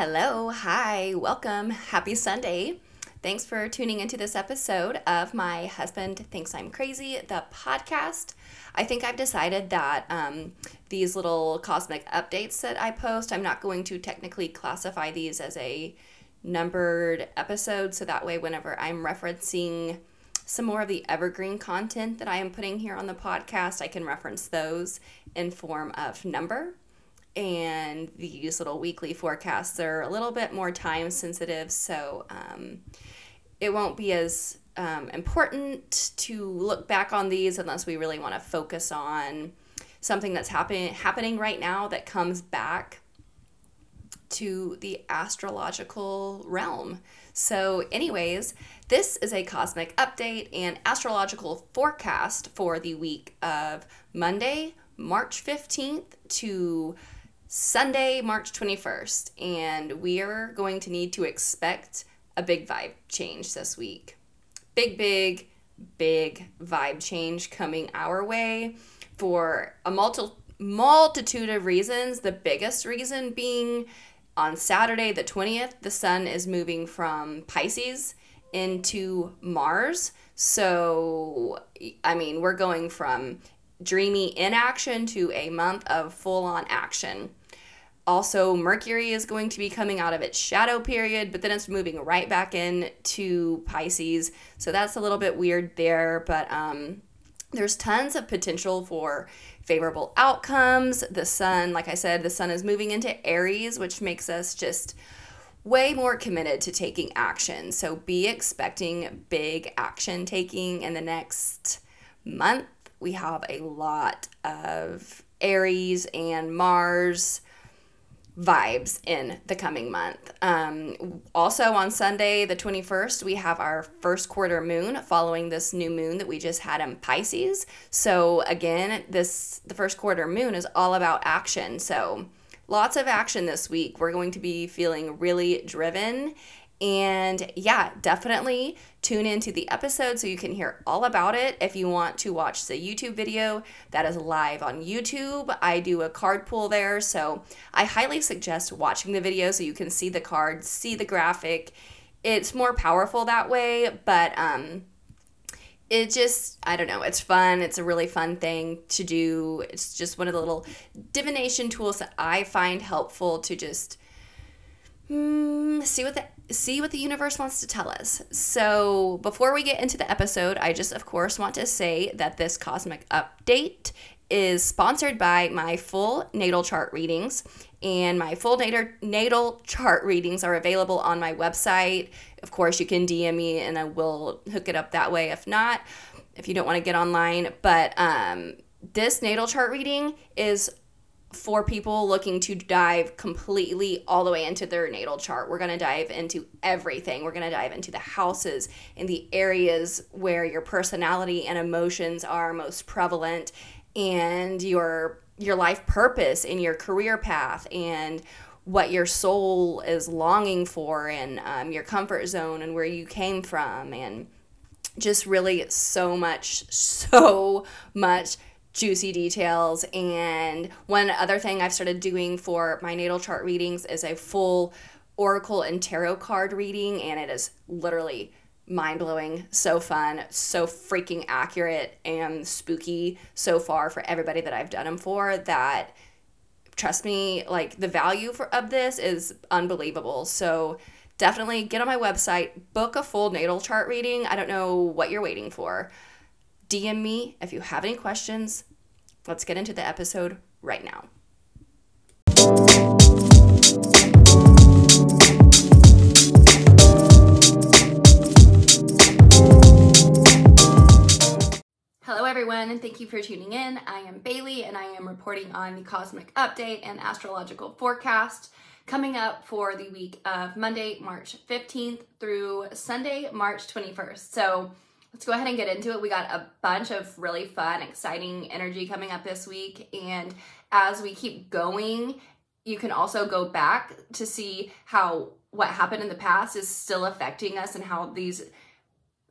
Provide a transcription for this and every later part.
Hello, hi, welcome, happy Sunday. Thanks for tuning into this episode of My Husband Thinks I'm Crazy, the podcast. I think I've decided that um, these little cosmic updates that I post, I'm not going to technically classify these as a numbered episode. So that way, whenever I'm referencing some more of the evergreen content that I am putting here on the podcast, I can reference those in form of number and these little weekly forecasts are a little bit more time sensitive, so um, it won't be as um, important to look back on these unless we really want to focus on something that's happening happening right now that comes back to the astrological realm. So, anyways, this is a cosmic update and astrological forecast for the week of Monday, March 15th to Sunday, March 21st, and we are going to need to expect a big vibe change this week. Big, big, big vibe change coming our way for a multi- multitude of reasons. The biggest reason being on Saturday, the 20th, the sun is moving from Pisces into Mars. So, I mean, we're going from dreamy inaction to a month of full on action. Also, Mercury is going to be coming out of its shadow period, but then it's moving right back in to Pisces. So that's a little bit weird there, but um, there's tons of potential for favorable outcomes. The sun, like I said, the sun is moving into Aries, which makes us just way more committed to taking action. So be expecting big action taking in the next month. We have a lot of Aries and Mars vibes in the coming month. Um, also on Sunday, the 21st, we have our first quarter moon following this new moon that we just had in Pisces. So again, this the first quarter moon is all about action. So lots of action this week. We're going to be feeling really driven and yeah, definitely tune into the episode so you can hear all about it. If you want to watch the YouTube video that is live on YouTube, I do a card pool there. So I highly suggest watching the video so you can see the cards, see the graphic. It's more powerful that way, but um, it just i don't know it's fun it's a really fun thing to do it's just one of the little divination tools that i find helpful to just mm, see what the see what the universe wants to tell us. So, before we get into the episode, I just, of course, want to say that this cosmic update is sponsored by my full natal chart readings. And my full natal, natal chart readings are available on my website. Of course, you can DM me and I will hook it up that way if not, if you don't want to get online. But um, this natal chart reading is for people looking to dive completely all the way into their natal chart. We're going to dive into everything. We're going to dive into the houses in the areas where your personality and emotions are most prevalent and your your life purpose and your career path and what your soul is longing for and um, your comfort zone and where you came from and just really so much so much juicy details. And one other thing I've started doing for my natal chart readings is a full oracle and tarot card reading, and it is literally mind blowing, so fun, so freaking accurate and spooky so far for everybody that I've done them for. That trust me, like the value for of this is unbelievable. So definitely get on my website, book a full natal chart reading. I don't know what you're waiting for. DM me if you have any questions. Let's get into the episode right now. Hello, everyone, and thank you for tuning in. I am Bailey, and I am reporting on the cosmic update and astrological forecast coming up for the week of Monday, March 15th through Sunday, March 21st. So, let's go ahead and get into it. We got a bunch of really fun, exciting energy coming up this week. And as we keep going, you can also go back to see how what happened in the past is still affecting us and how these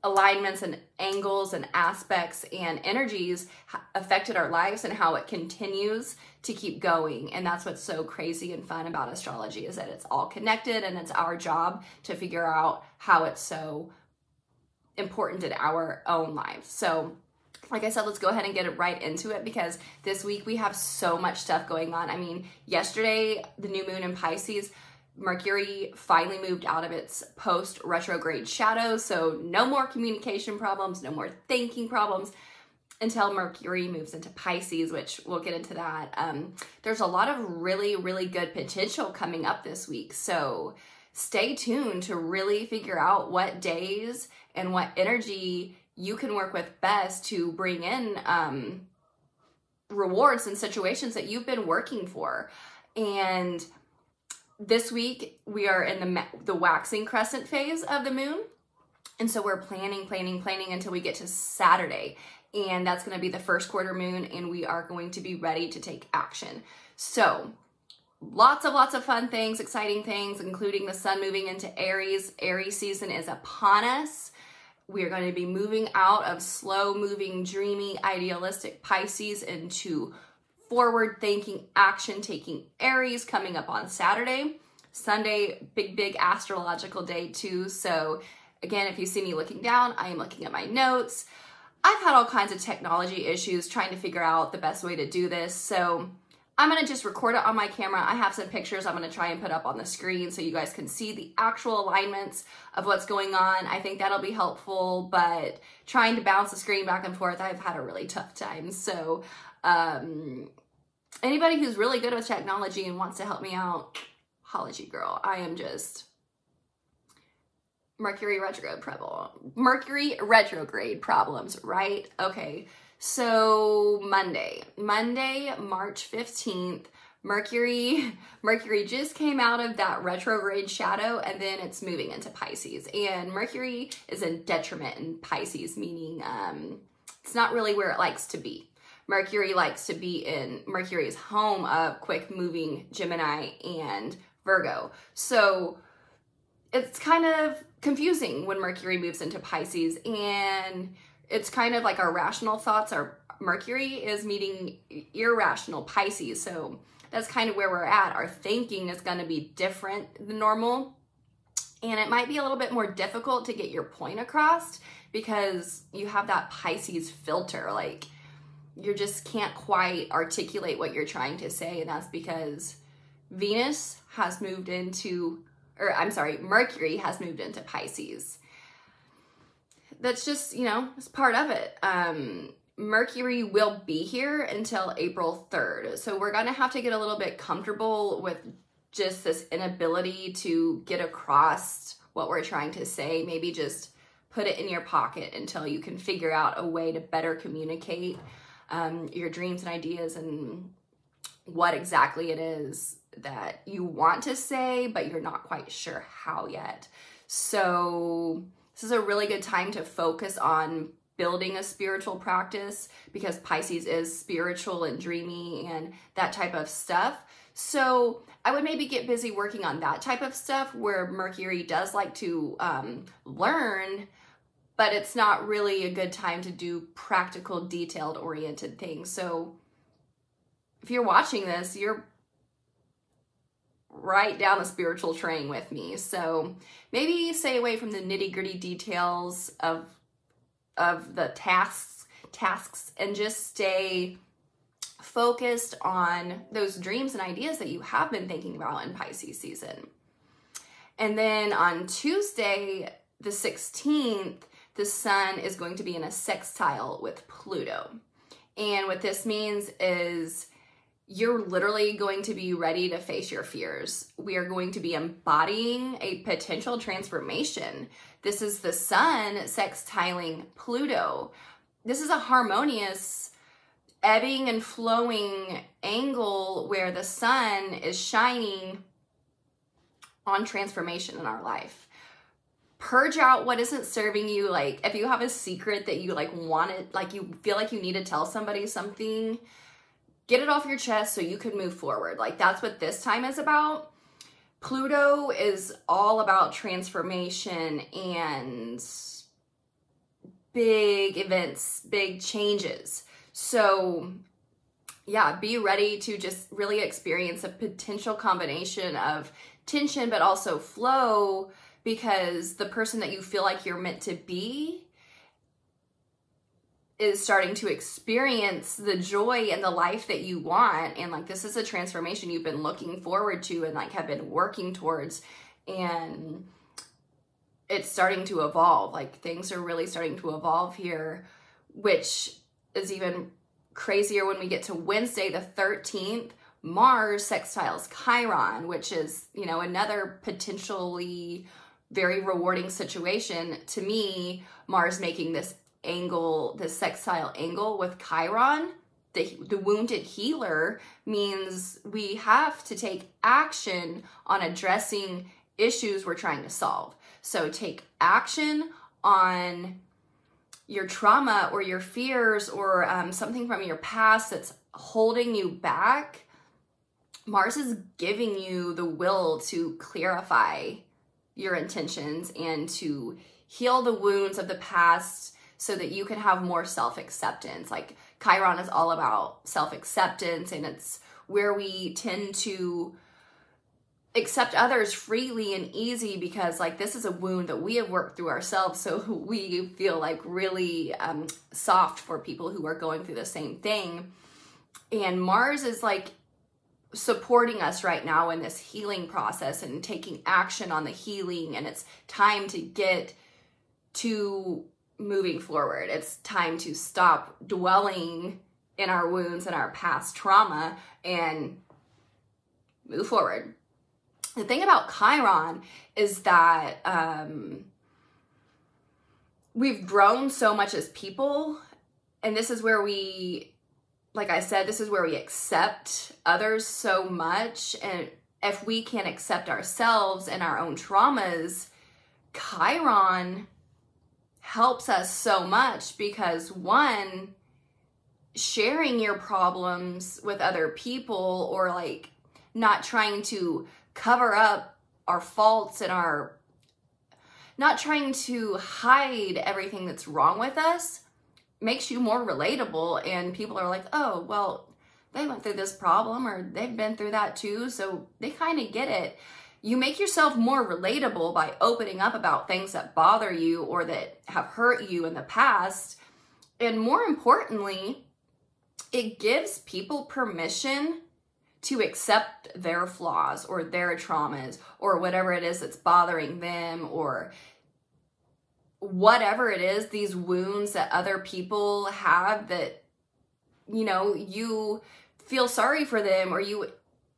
alignments and angles and aspects and energies affected our lives and how it continues to keep going and that's what's so crazy and fun about astrology is that it's all connected and it's our job to figure out how it's so important in our own lives so like I said, let's go ahead and get right into it because this week we have so much stuff going on. I mean, yesterday, the new moon in Pisces, Mercury finally moved out of its post retrograde shadow. So, no more communication problems, no more thinking problems until Mercury moves into Pisces, which we'll get into that. Um, there's a lot of really, really good potential coming up this week. So, stay tuned to really figure out what days and what energy you can work with best to bring in um, rewards and situations that you've been working for. And this week we are in the the waxing crescent phase of the moon. And so we're planning, planning, planning until we get to Saturday. And that's going to be the first quarter moon and we are going to be ready to take action. So, lots of lots of fun things, exciting things, including the sun moving into Aries. Aries season is upon us. We are going to be moving out of slow moving, dreamy, idealistic Pisces into forward thinking, action taking Aries coming up on Saturday. Sunday, big, big astrological day too. So, again, if you see me looking down, I am looking at my notes. I've had all kinds of technology issues trying to figure out the best way to do this. So, I'm gonna just record it on my camera. I have some pictures I'm gonna try and put up on the screen so you guys can see the actual alignments of what's going on. I think that'll be helpful, but trying to bounce the screen back and forth, I've had a really tough time. So um, anybody who's really good with technology and wants to help me out, hology girl. I am just Mercury retrograde problem. Mercury retrograde problems, right? Okay. So Monday, Monday, March 15th, Mercury Mercury just came out of that retrograde shadow and then it's moving into Pisces. And Mercury is in detriment in Pisces, meaning um, it's not really where it likes to be. Mercury likes to be in Mercury's home of quick moving Gemini and Virgo. So it's kind of confusing when Mercury moves into Pisces and it's kind of like our rational thoughts our Mercury is meeting irrational Pisces. So that's kind of where we're at. Our thinking is going to be different than normal. And it might be a little bit more difficult to get your point across because you have that Pisces filter. Like, you just can't quite articulate what you're trying to say. And that's because Venus has moved into, or I'm sorry, Mercury has moved into Pisces. That's just, you know, it's part of it. Um, Mercury will be here until April 3rd. So we're going to have to get a little bit comfortable with just this inability to get across what we're trying to say. Maybe just put it in your pocket until you can figure out a way to better communicate um, your dreams and ideas and what exactly it is that you want to say, but you're not quite sure how yet. So, this is a really good time to focus on building a spiritual practice because Pisces is spiritual and dreamy and that type of stuff. So, I would maybe get busy working on that type of stuff where Mercury does like to um, learn but it's not really a good time to do practical, detailed oriented things. So if you're watching this, you're right down the spiritual train with me. So maybe stay away from the nitty gritty details of of the tasks tasks and just stay focused on those dreams and ideas that you have been thinking about in Pisces season. And then on Tuesday, the 16th, the sun is going to be in a sextile with Pluto. And what this means is you're literally going to be ready to face your fears. We are going to be embodying a potential transformation. This is the sun sextiling Pluto. This is a harmonious, ebbing and flowing angle where the sun is shining on transformation in our life purge out what isn't serving you like if you have a secret that you like wanted like you feel like you need to tell somebody something get it off your chest so you can move forward like that's what this time is about pluto is all about transformation and big events, big changes. So, yeah, be ready to just really experience a potential combination of tension but also flow because the person that you feel like you're meant to be is starting to experience the joy and the life that you want and like this is a transformation you've been looking forward to and like have been working towards and it's starting to evolve. Like things are really starting to evolve here which is even crazier when we get to Wednesday the 13th Mars sextiles Chiron which is you know another potentially very rewarding situation. To me Mars making this angle, the sextile angle with Chiron, the, the wounded healer, means we have to take action on addressing issues we're trying to solve. So take action on your trauma or your fears or um, something from your past that's holding you back. Mars is giving you the will to clarify your intentions and to heal the wounds of the past so that you can have more self acceptance. Like Chiron is all about self acceptance, and it's where we tend to accept others freely and easy because like this is a wound that we have worked through ourselves so we feel like really um, soft for people who are going through the same thing and mars is like supporting us right now in this healing process and taking action on the healing and it's time to get to moving forward. It's time to stop dwelling in our wounds and our past trauma and move forward. The thing about Chiron is that um, we've grown so much as people, and this is where we, like I said, this is where we accept others so much. And if we can't accept ourselves and our own traumas, Chiron helps us so much because one, sharing your problems with other people or like not trying to cover up our faults and our not trying to hide everything that's wrong with us makes you more relatable and people are like oh well they went through this problem or they've been through that too so they kind of get it you make yourself more relatable by opening up about things that bother you or that have hurt you in the past. And more importantly, it gives people permission to accept their flaws or their traumas or whatever it is that's bothering them or whatever it is, these wounds that other people have that, you know, you feel sorry for them or you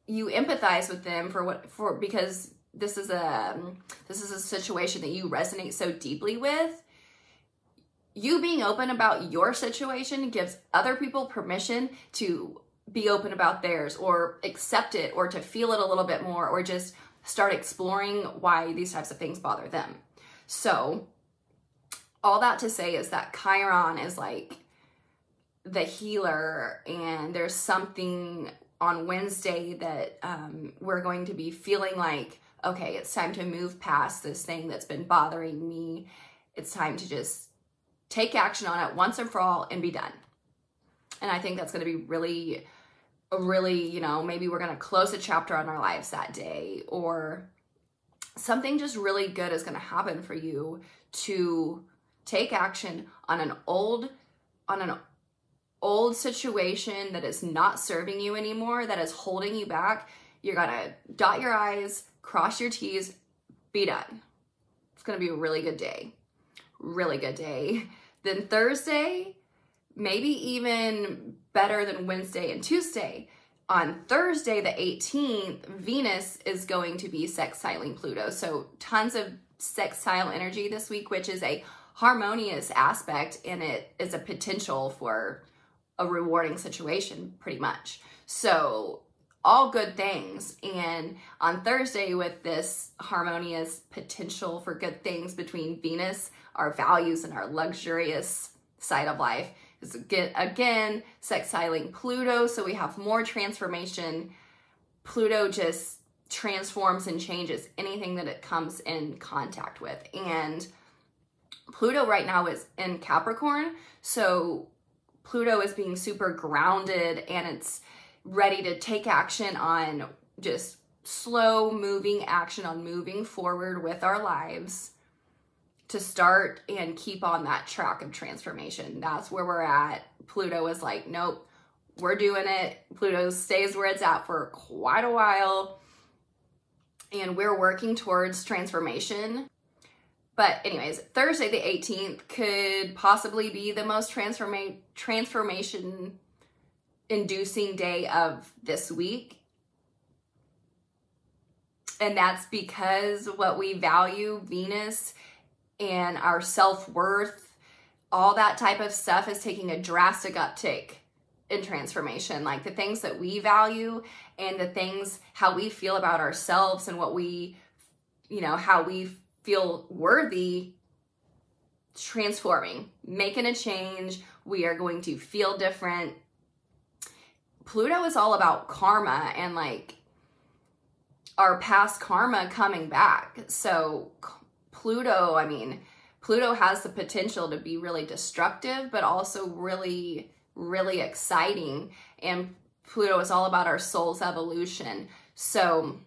you empathize with them for what for because this is a um, this is a situation that you resonate so deeply with you being open about your situation gives other people permission to be open about theirs or accept it or to feel it a little bit more or just start exploring why these types of things bother them. So, all that to say is that Chiron is like the healer, and there's something on Wednesday that um, we're going to be feeling like, okay, it's time to move past this thing that's been bothering me. It's time to just take action on it once and for all and be done. And I think that's going to be really, really, you know, maybe we're going to close a chapter on our lives that day or something just really good is going to happen for you to take action on an old on an old situation that is not serving you anymore, that is holding you back, you're gonna dot your I's, cross your T's, be done. It's gonna be a really good day. Really good day. Then Thursday, maybe even better than Wednesday and Tuesday. On Thursday, the 18th, Venus is going to be sextiling Pluto. So, tons of sextile energy this week, which is a harmonious aspect and it is a potential for a rewarding situation pretty much. So all good things. And on Thursday, with this harmonious potential for good things between Venus, our values, and our luxurious side of life, is again, again sextiling Pluto. So we have more transformation. Pluto just transforms and changes anything that it comes in contact with. And Pluto right now is in Capricorn, so Pluto is being super grounded and it's ready to take action on just slow moving action on moving forward with our lives to start and keep on that track of transformation. That's where we're at. Pluto is like, nope, we're doing it. Pluto stays where it's at for quite a while. And we're working towards transformation. But, anyways, Thursday the 18th could possibly be the most transforma- transformation inducing day of this week. And that's because what we value, Venus and our self worth, all that type of stuff is taking a drastic uptick in transformation. Like the things that we value and the things, how we feel about ourselves and what we, you know, how we feel worthy transforming, making a change. We are going to feel different. Pluto is all about karma and like our past karma coming back. So, Pluto, I mean, Pluto has the potential to be really destructive, but also really, really exciting. And Pluto is all about our soul's evolution. So,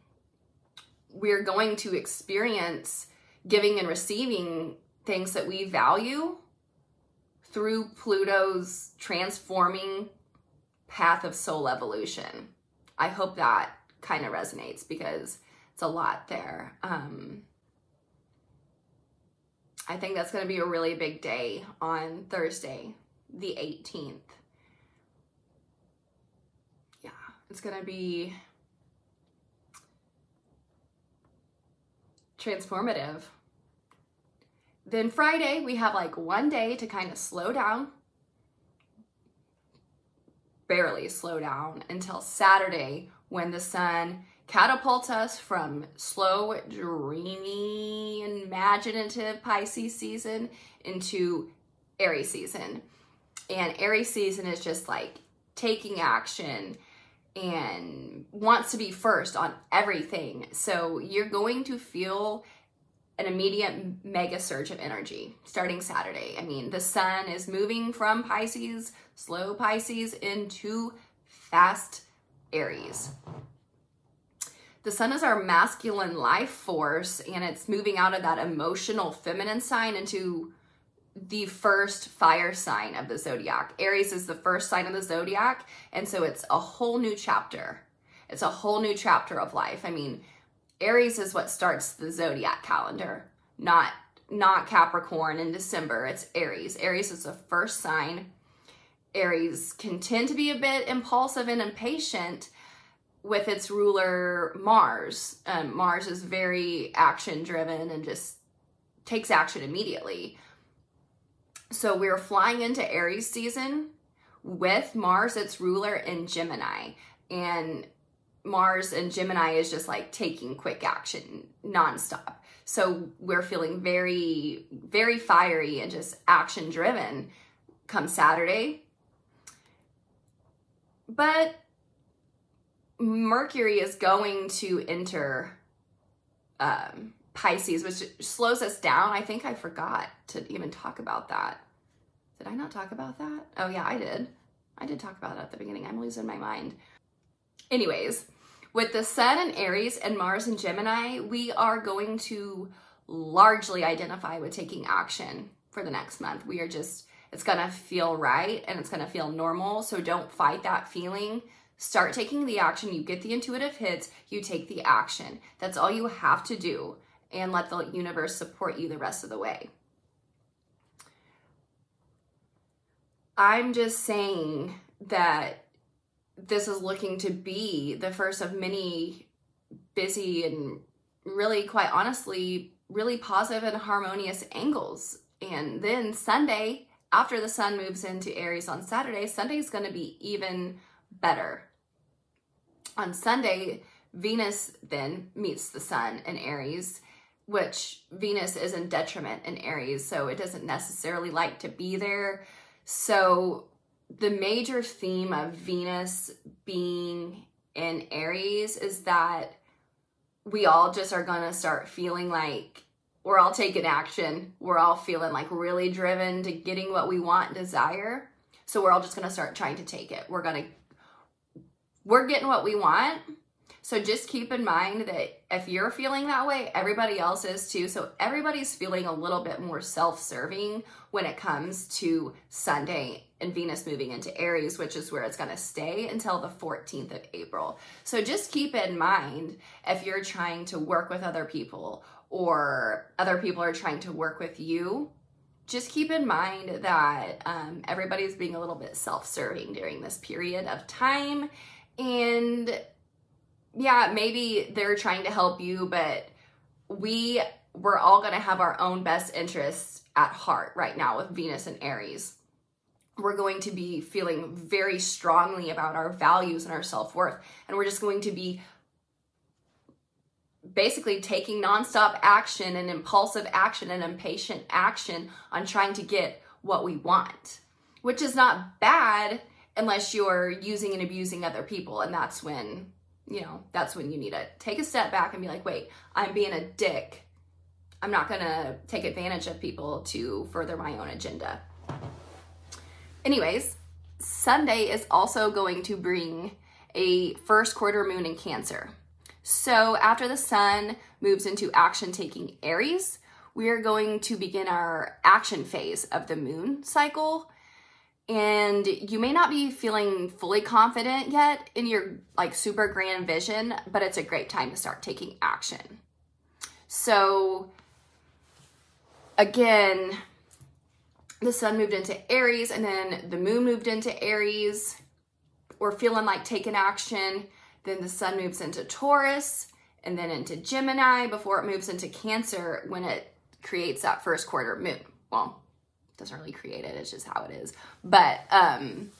we're going to experience giving and receiving things that we value through Pluto's transforming path of soul evolution. I hope that kind of resonates because it's a lot there. Um, I think that's going to be a really big day on Thursday, the 18th. Yeah, it's going to be transformative. Then Friday, we have like one day to kind of slow down, barely slow down until Saturday when the sun catapults us from slow, dreamy, imaginative Pisces season into Aries season. And Aries season is just like taking action and wants to be first on everything. So you're going to feel an immediate mega surge of energy starting Saturday. I mean, the sun is moving from Pisces, slow Pisces, into fast Aries. The sun is our masculine life force and it's moving out of that emotional feminine sign into the first fire sign of the zodiac. Aries is the first sign of the zodiac, and so it's a whole new chapter. It's a whole new chapter of life. I mean, Aries is what starts the zodiac calendar, not not Capricorn in December. It's Aries. Aries is the first sign. Aries can tend to be a bit impulsive and impatient with its ruler Mars. Um, Mars is very action driven and just takes action immediately. So we're flying into Aries season with Mars, its ruler, in Gemini. And Mars and Gemini is just like taking quick action nonstop. So we're feeling very, very fiery and just action driven come Saturday. But Mercury is going to enter um, Pisces, which slows us down. I think I forgot to even talk about that. Did I not talk about that? Oh, yeah, I did. I did talk about it at the beginning. I'm losing my mind. Anyways, with the Sun and Aries and Mars and Gemini, we are going to largely identify with taking action for the next month. We are just, it's gonna feel right and it's gonna feel normal. So don't fight that feeling. Start taking the action. You get the intuitive hits, you take the action. That's all you have to do. And let the universe support you the rest of the way. I'm just saying that this is looking to be the first of many busy and really, quite honestly, really positive and harmonious angles. And then Sunday, after the sun moves into Aries on Saturday, Sunday is going to be even better. On Sunday, Venus then meets the sun in Aries, which Venus is in detriment in Aries, so it doesn't necessarily like to be there. So the major theme of Venus being in Aries is that we all just are going to start feeling like we're all taking action. We're all feeling like really driven to getting what we want and desire. So we're all just going to start trying to take it. We're going to, we're getting what we want. So just keep in mind that if you're feeling that way, everybody else is too. So everybody's feeling a little bit more self serving when it comes to Sunday and Venus moving into Aries, which is where it's going to stay until the 14th of April. So just keep in mind if you're trying to work with other people or other people are trying to work with you, just keep in mind that um, everybody's being a little bit self serving during this period of time. And yeah, maybe they're trying to help you, but we we're all going to have our own best interests at heart right now with Venus and Aries. We're going to be feeling very strongly about our values and our self worth, and we're just going to be basically taking nonstop action and impulsive action and impatient action on trying to get what we want, which is not bad unless you're using and abusing other people. And that's when, you know, that's when you need to take a step back and be like, wait, I'm being a dick. I'm not going to take advantage of people to further my own agenda. Anyways, Sunday is also going to bring a first quarter moon in Cancer. So after the sun moves into action taking Aries, we are going to begin our action phase of the moon cycle. And you may not be feeling fully confident yet in your like super grand vision, but it's a great time to start taking action. So again, the sun moved into Aries and then the moon moved into Aries. We're feeling like taking action then the sun moves into Taurus and then into Gemini before it moves into Cancer when it creates that first quarter moon. Well, doesn't really create it, it's just how it is. But um,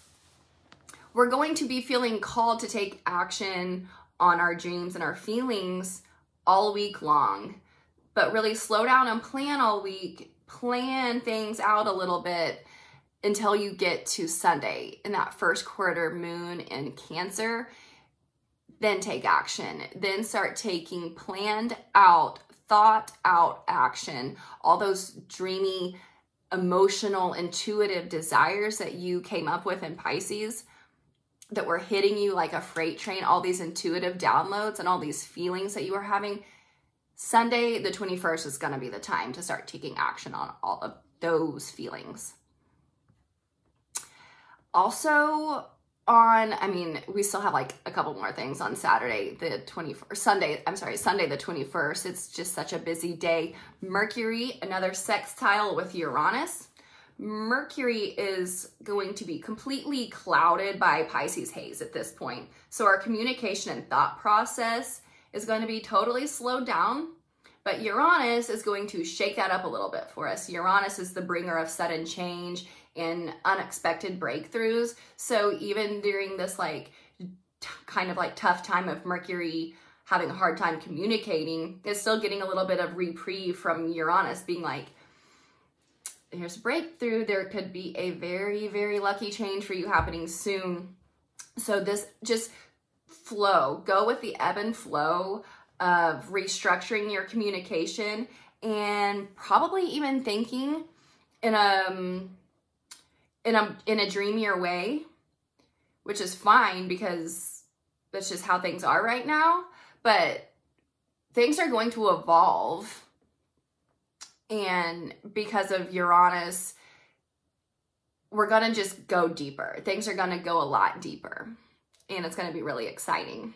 we're going to be feeling called to take action on our dreams and our feelings all week long. But really slow down and plan all week, plan things out a little bit until you get to Sunday in that first quarter moon in Cancer then take action. Then start taking planned out, thought out action. All those dreamy, emotional, intuitive desires that you came up with in Pisces that were hitting you like a freight train, all these intuitive downloads and all these feelings that you were having. Sunday, the 21st, is going to be the time to start taking action on all of those feelings. Also, on i mean we still have like a couple more things on saturday the 21st sunday i'm sorry sunday the 21st it's just such a busy day. Mercury another sextile with uranus. Mercury is going to be completely clouded by pisces haze at this point. So our communication and thought process is going to be totally slowed down but Uranus is going to shake that up a little bit for us. Uranus is the bringer of sudden change and unexpected breakthroughs. So even during this like kind of like tough time of Mercury having a hard time communicating, it's still getting a little bit of reprieve from Uranus being like, here's a breakthrough. There could be a very, very lucky change for you happening soon. So this just flow, go with the ebb and flow of restructuring your communication and probably even thinking in a um, in a in a dreamier way, which is fine because that's just how things are right now, but things are going to evolve and because of Uranus we're going to just go deeper. Things are going to go a lot deeper and it's going to be really exciting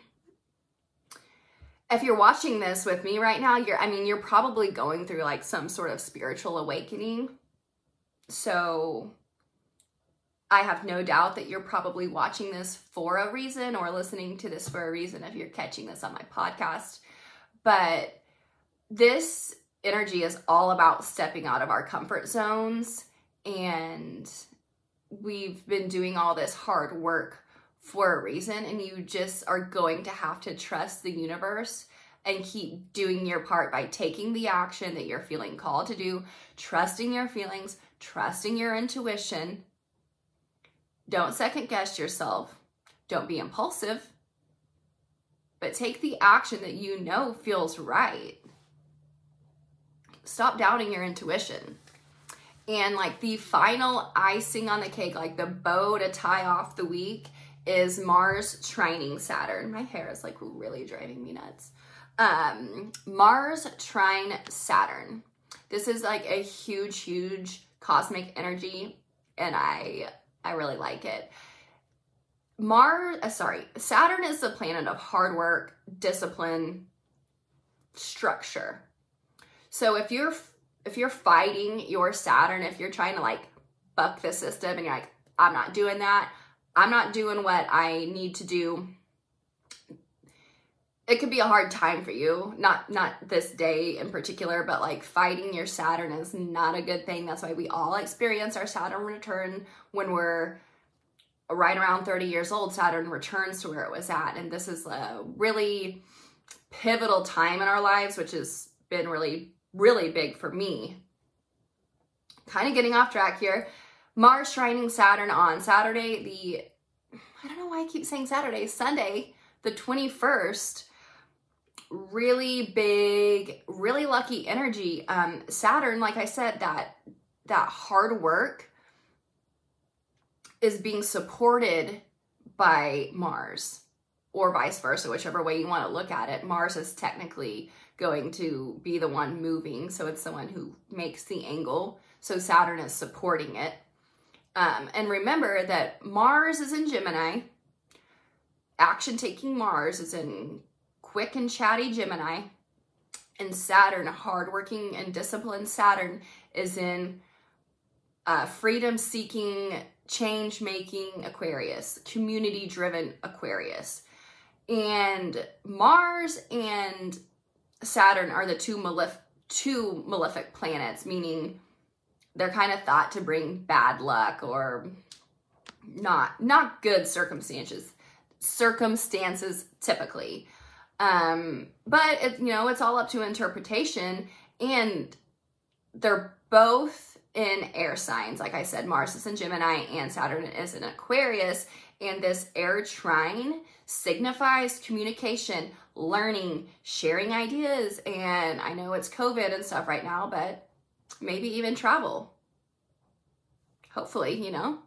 if you're watching this with me right now, you're, I mean, you're probably going through like some sort of spiritual awakening. So I have no doubt that you're probably watching this for a reason or listening to this for a reason if you're catching this on my podcast. But this energy is all about stepping out of our comfort zones. And we've been doing all this hard work for a reason and you just are going to have to trust the universe and keep doing your part by taking the action that you're feeling called to do, trusting your feelings, trusting your intuition. Don't second guess yourself. Don't be impulsive. But take the action that you know feels right. stop doubting your intuition. And like the final icing on the cake, like the bow to tie off the week, is Mars trining Saturn. My hair is like really driving me nuts. Um, Mars trine Saturn. This is like a huge, huge cosmic energy, and I I really like it. Mars, uh, sorry, Saturn is the planet of hard work, discipline, structure. So if you're if you're fighting your Saturn, if you're trying to like buck the system and you're like, I'm not doing that, I'm not doing what I need to do, it could be a hard time for you. Not not this day in particular, but like fighting your Saturn is not a good thing. That's why we all experience our Saturn return when we're right around 30 years old. Saturn returns to where it was at, and this is a really pivotal time in our lives, which has been really really big for me. Kind of getting off track here. Mars trining Saturn on Saturday, the, I don't know why I keep saying Saturday, Sunday, the 21st. Really big, really lucky energy. Um, Saturn, like I said, that that hard work is being supported by Mars or vice versa, whichever way you want to look at it. Mars is technically going to be the one moving. So it's the one who makes the angle. So Saturn is supporting it. Um, and remember that Mars is in Gemini. Action taking Mars is in quick and chatty Gemini. And Saturn, hardworking and disciplined Saturn, is in uh, freedom seeking, change making Aquarius, community driven Aquarius. And Mars and Saturn are the two malef- two malefic planets, meaning they're kind of thought to bring bad luck or not not good circumstances circumstances typically. Um, but it, you know, it's all up to interpretation and they're both in air signs. Like I said, Mars is in Gemini and Saturn is in Aquarius. And this air trine signifies communication, learning, sharing ideas. And I know it's COVID and stuff right now, but maybe even travel. Hopefully, you know.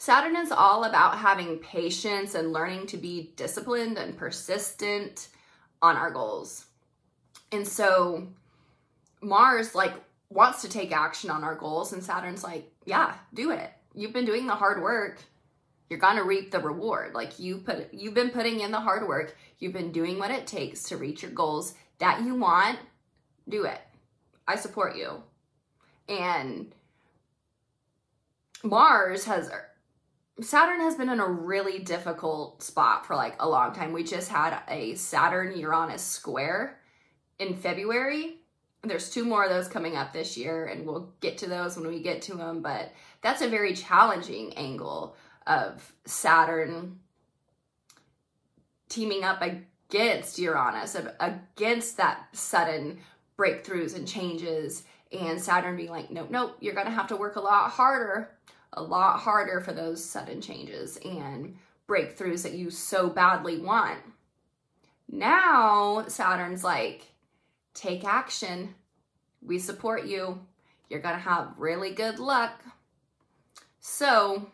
Saturn is all about having patience and learning to be disciplined and persistent on our goals. And so Mars like wants to take action on our goals and Saturn's like, yeah, do it. You've been doing the hard work you're going to reap the reward. Like you put you've been putting in the hard work. You've been doing what it takes to reach your goals that you want. Do it. I support you. And Mars has Saturn has been in a really difficult spot for like a long time. We just had a Saturn Uranus square in February. There's two more of those coming up this year, and we'll get to those when we get to them. But that's a very challenging angle of Saturn teaming up against Uranus, against that sudden breakthroughs and changes, and Saturn being like, nope, nope, you're gonna have to work a lot harder, a lot harder for those sudden changes and breakthroughs that you so badly want. Now, Saturn's like, take action. We support you. You're gonna have really good luck. So,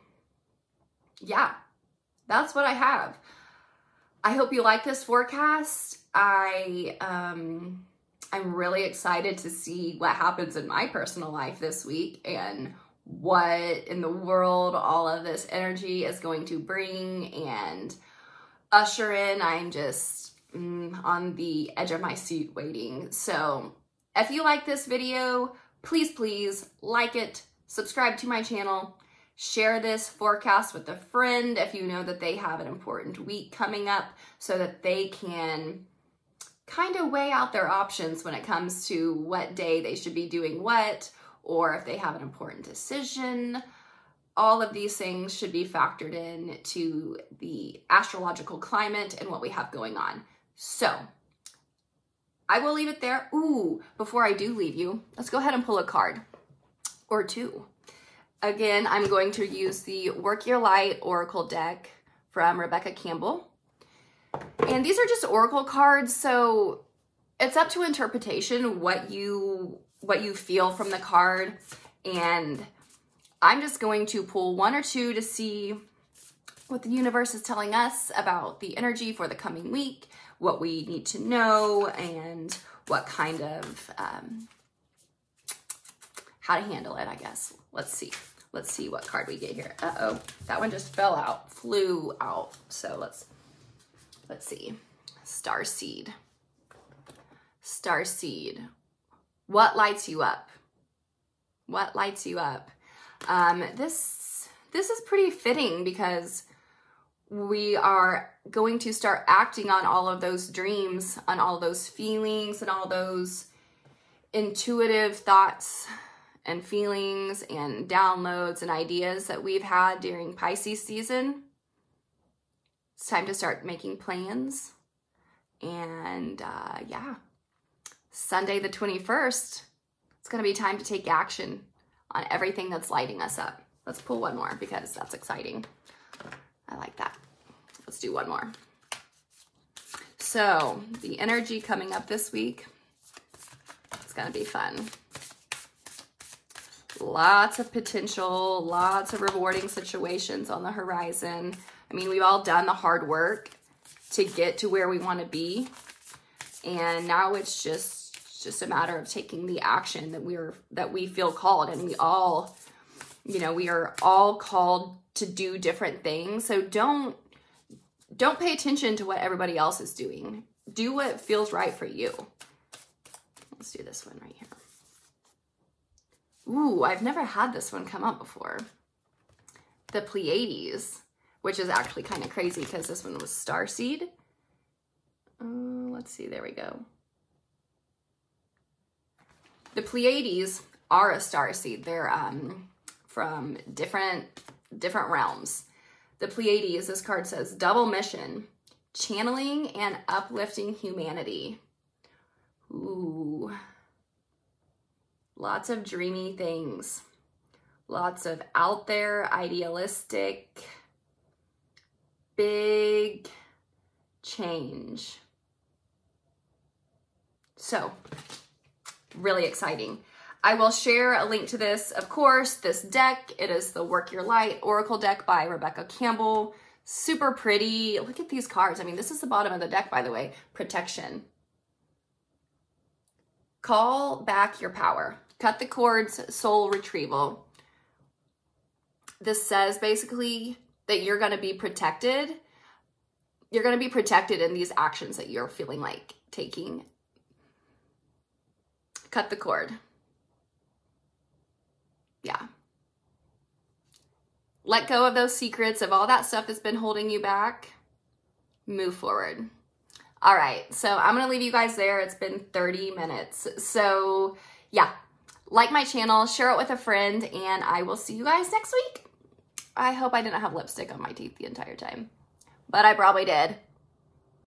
yeah, that's what I have. I hope you like this forecast. I um I'm really excited to see what happens in my personal life this week and what in the world all of this energy is going to bring and usher in. I'm just mm, on the edge of my seat waiting. So if you like this video, please, please like it, subscribe to my channel, Share this forecast with a friend if you know that they have an important week coming up so that they can kind of weigh out their options when it comes to what day they should be doing what or if they have an important decision. All of these things should be factored in to the astrological climate and what we have going on. So, I will leave it there. Ooh, before I do leave you, let's go ahead and pull a card or two. Again, I'm going to use the Work Your Light Oracle deck from Rebecca Campbell. And these are just Oracle cards, so it's up to interpretation what you what you feel from the card and I'm just going to pull one or two to see what the universe is telling us about the energy for the coming week, what we need to know, and what kind of um, how to handle it, I guess. Let's see. Let's see what card we get here. Uh-oh, that one just fell out, flew out. So let's, let's see. Star Seed. What lights you up? What lights you up? Um, this, this is pretty fitting because we are going to start acting on all of those dreams, on all those feelings and all those intuitive thoughts and feelings and downloads and ideas that we've had during Pisces season. It's time to start making plans. And uh, yeah, Sunday the 21st, it's going to be time to take action on everything that's lighting us up. Let's pull one more because that's exciting. I like that. Let's do one more. So the energy coming up this week, it's going to be fun. Lots of potential, lots of rewarding situations on the horizon. I mean, we've all done the hard work to get to where we want to be. And now it's just just a matter of taking the action that we're that we feel called and we all you know, we are all called to do different things. So don't don't pay attention to what everybody else is doing. Do what feels right for you. Let's do this one right here. Ooh, I've never had this one come up before. The Pleiades, which is actually kind of crazy because this one was Starseed. Uh, let's see, there we go. The Pleiades are a star seed. They're um, from different different realms. The Pleiades, this card says, double mission, channeling and uplifting humanity. Ooh. Lots of dreamy things. Lots of out there, idealistic, big change. So, really exciting. I will share a link to this, of course, this deck. It is the Work Your Light Oracle deck by Rebecca Campbell. Super pretty. Look at these cards. I mean, this is the bottom of the deck, by the way. Protection. Call back your power. Cut the cords, soul retrieval. This says basically that you're going to be protected. You're going to be protected in these actions that you're feeling like taking. Cut the cord. Yeah. Let go of those secrets, of all that stuff that's been holding you back. Move forward. All right, so I'm gonna leave you guys there. It's been 30 minutes. So yeah, like my channel, share it with a friend, and I will see you guys next week. I hope I didn't have lipstick on my teeth the entire time, but I probably did.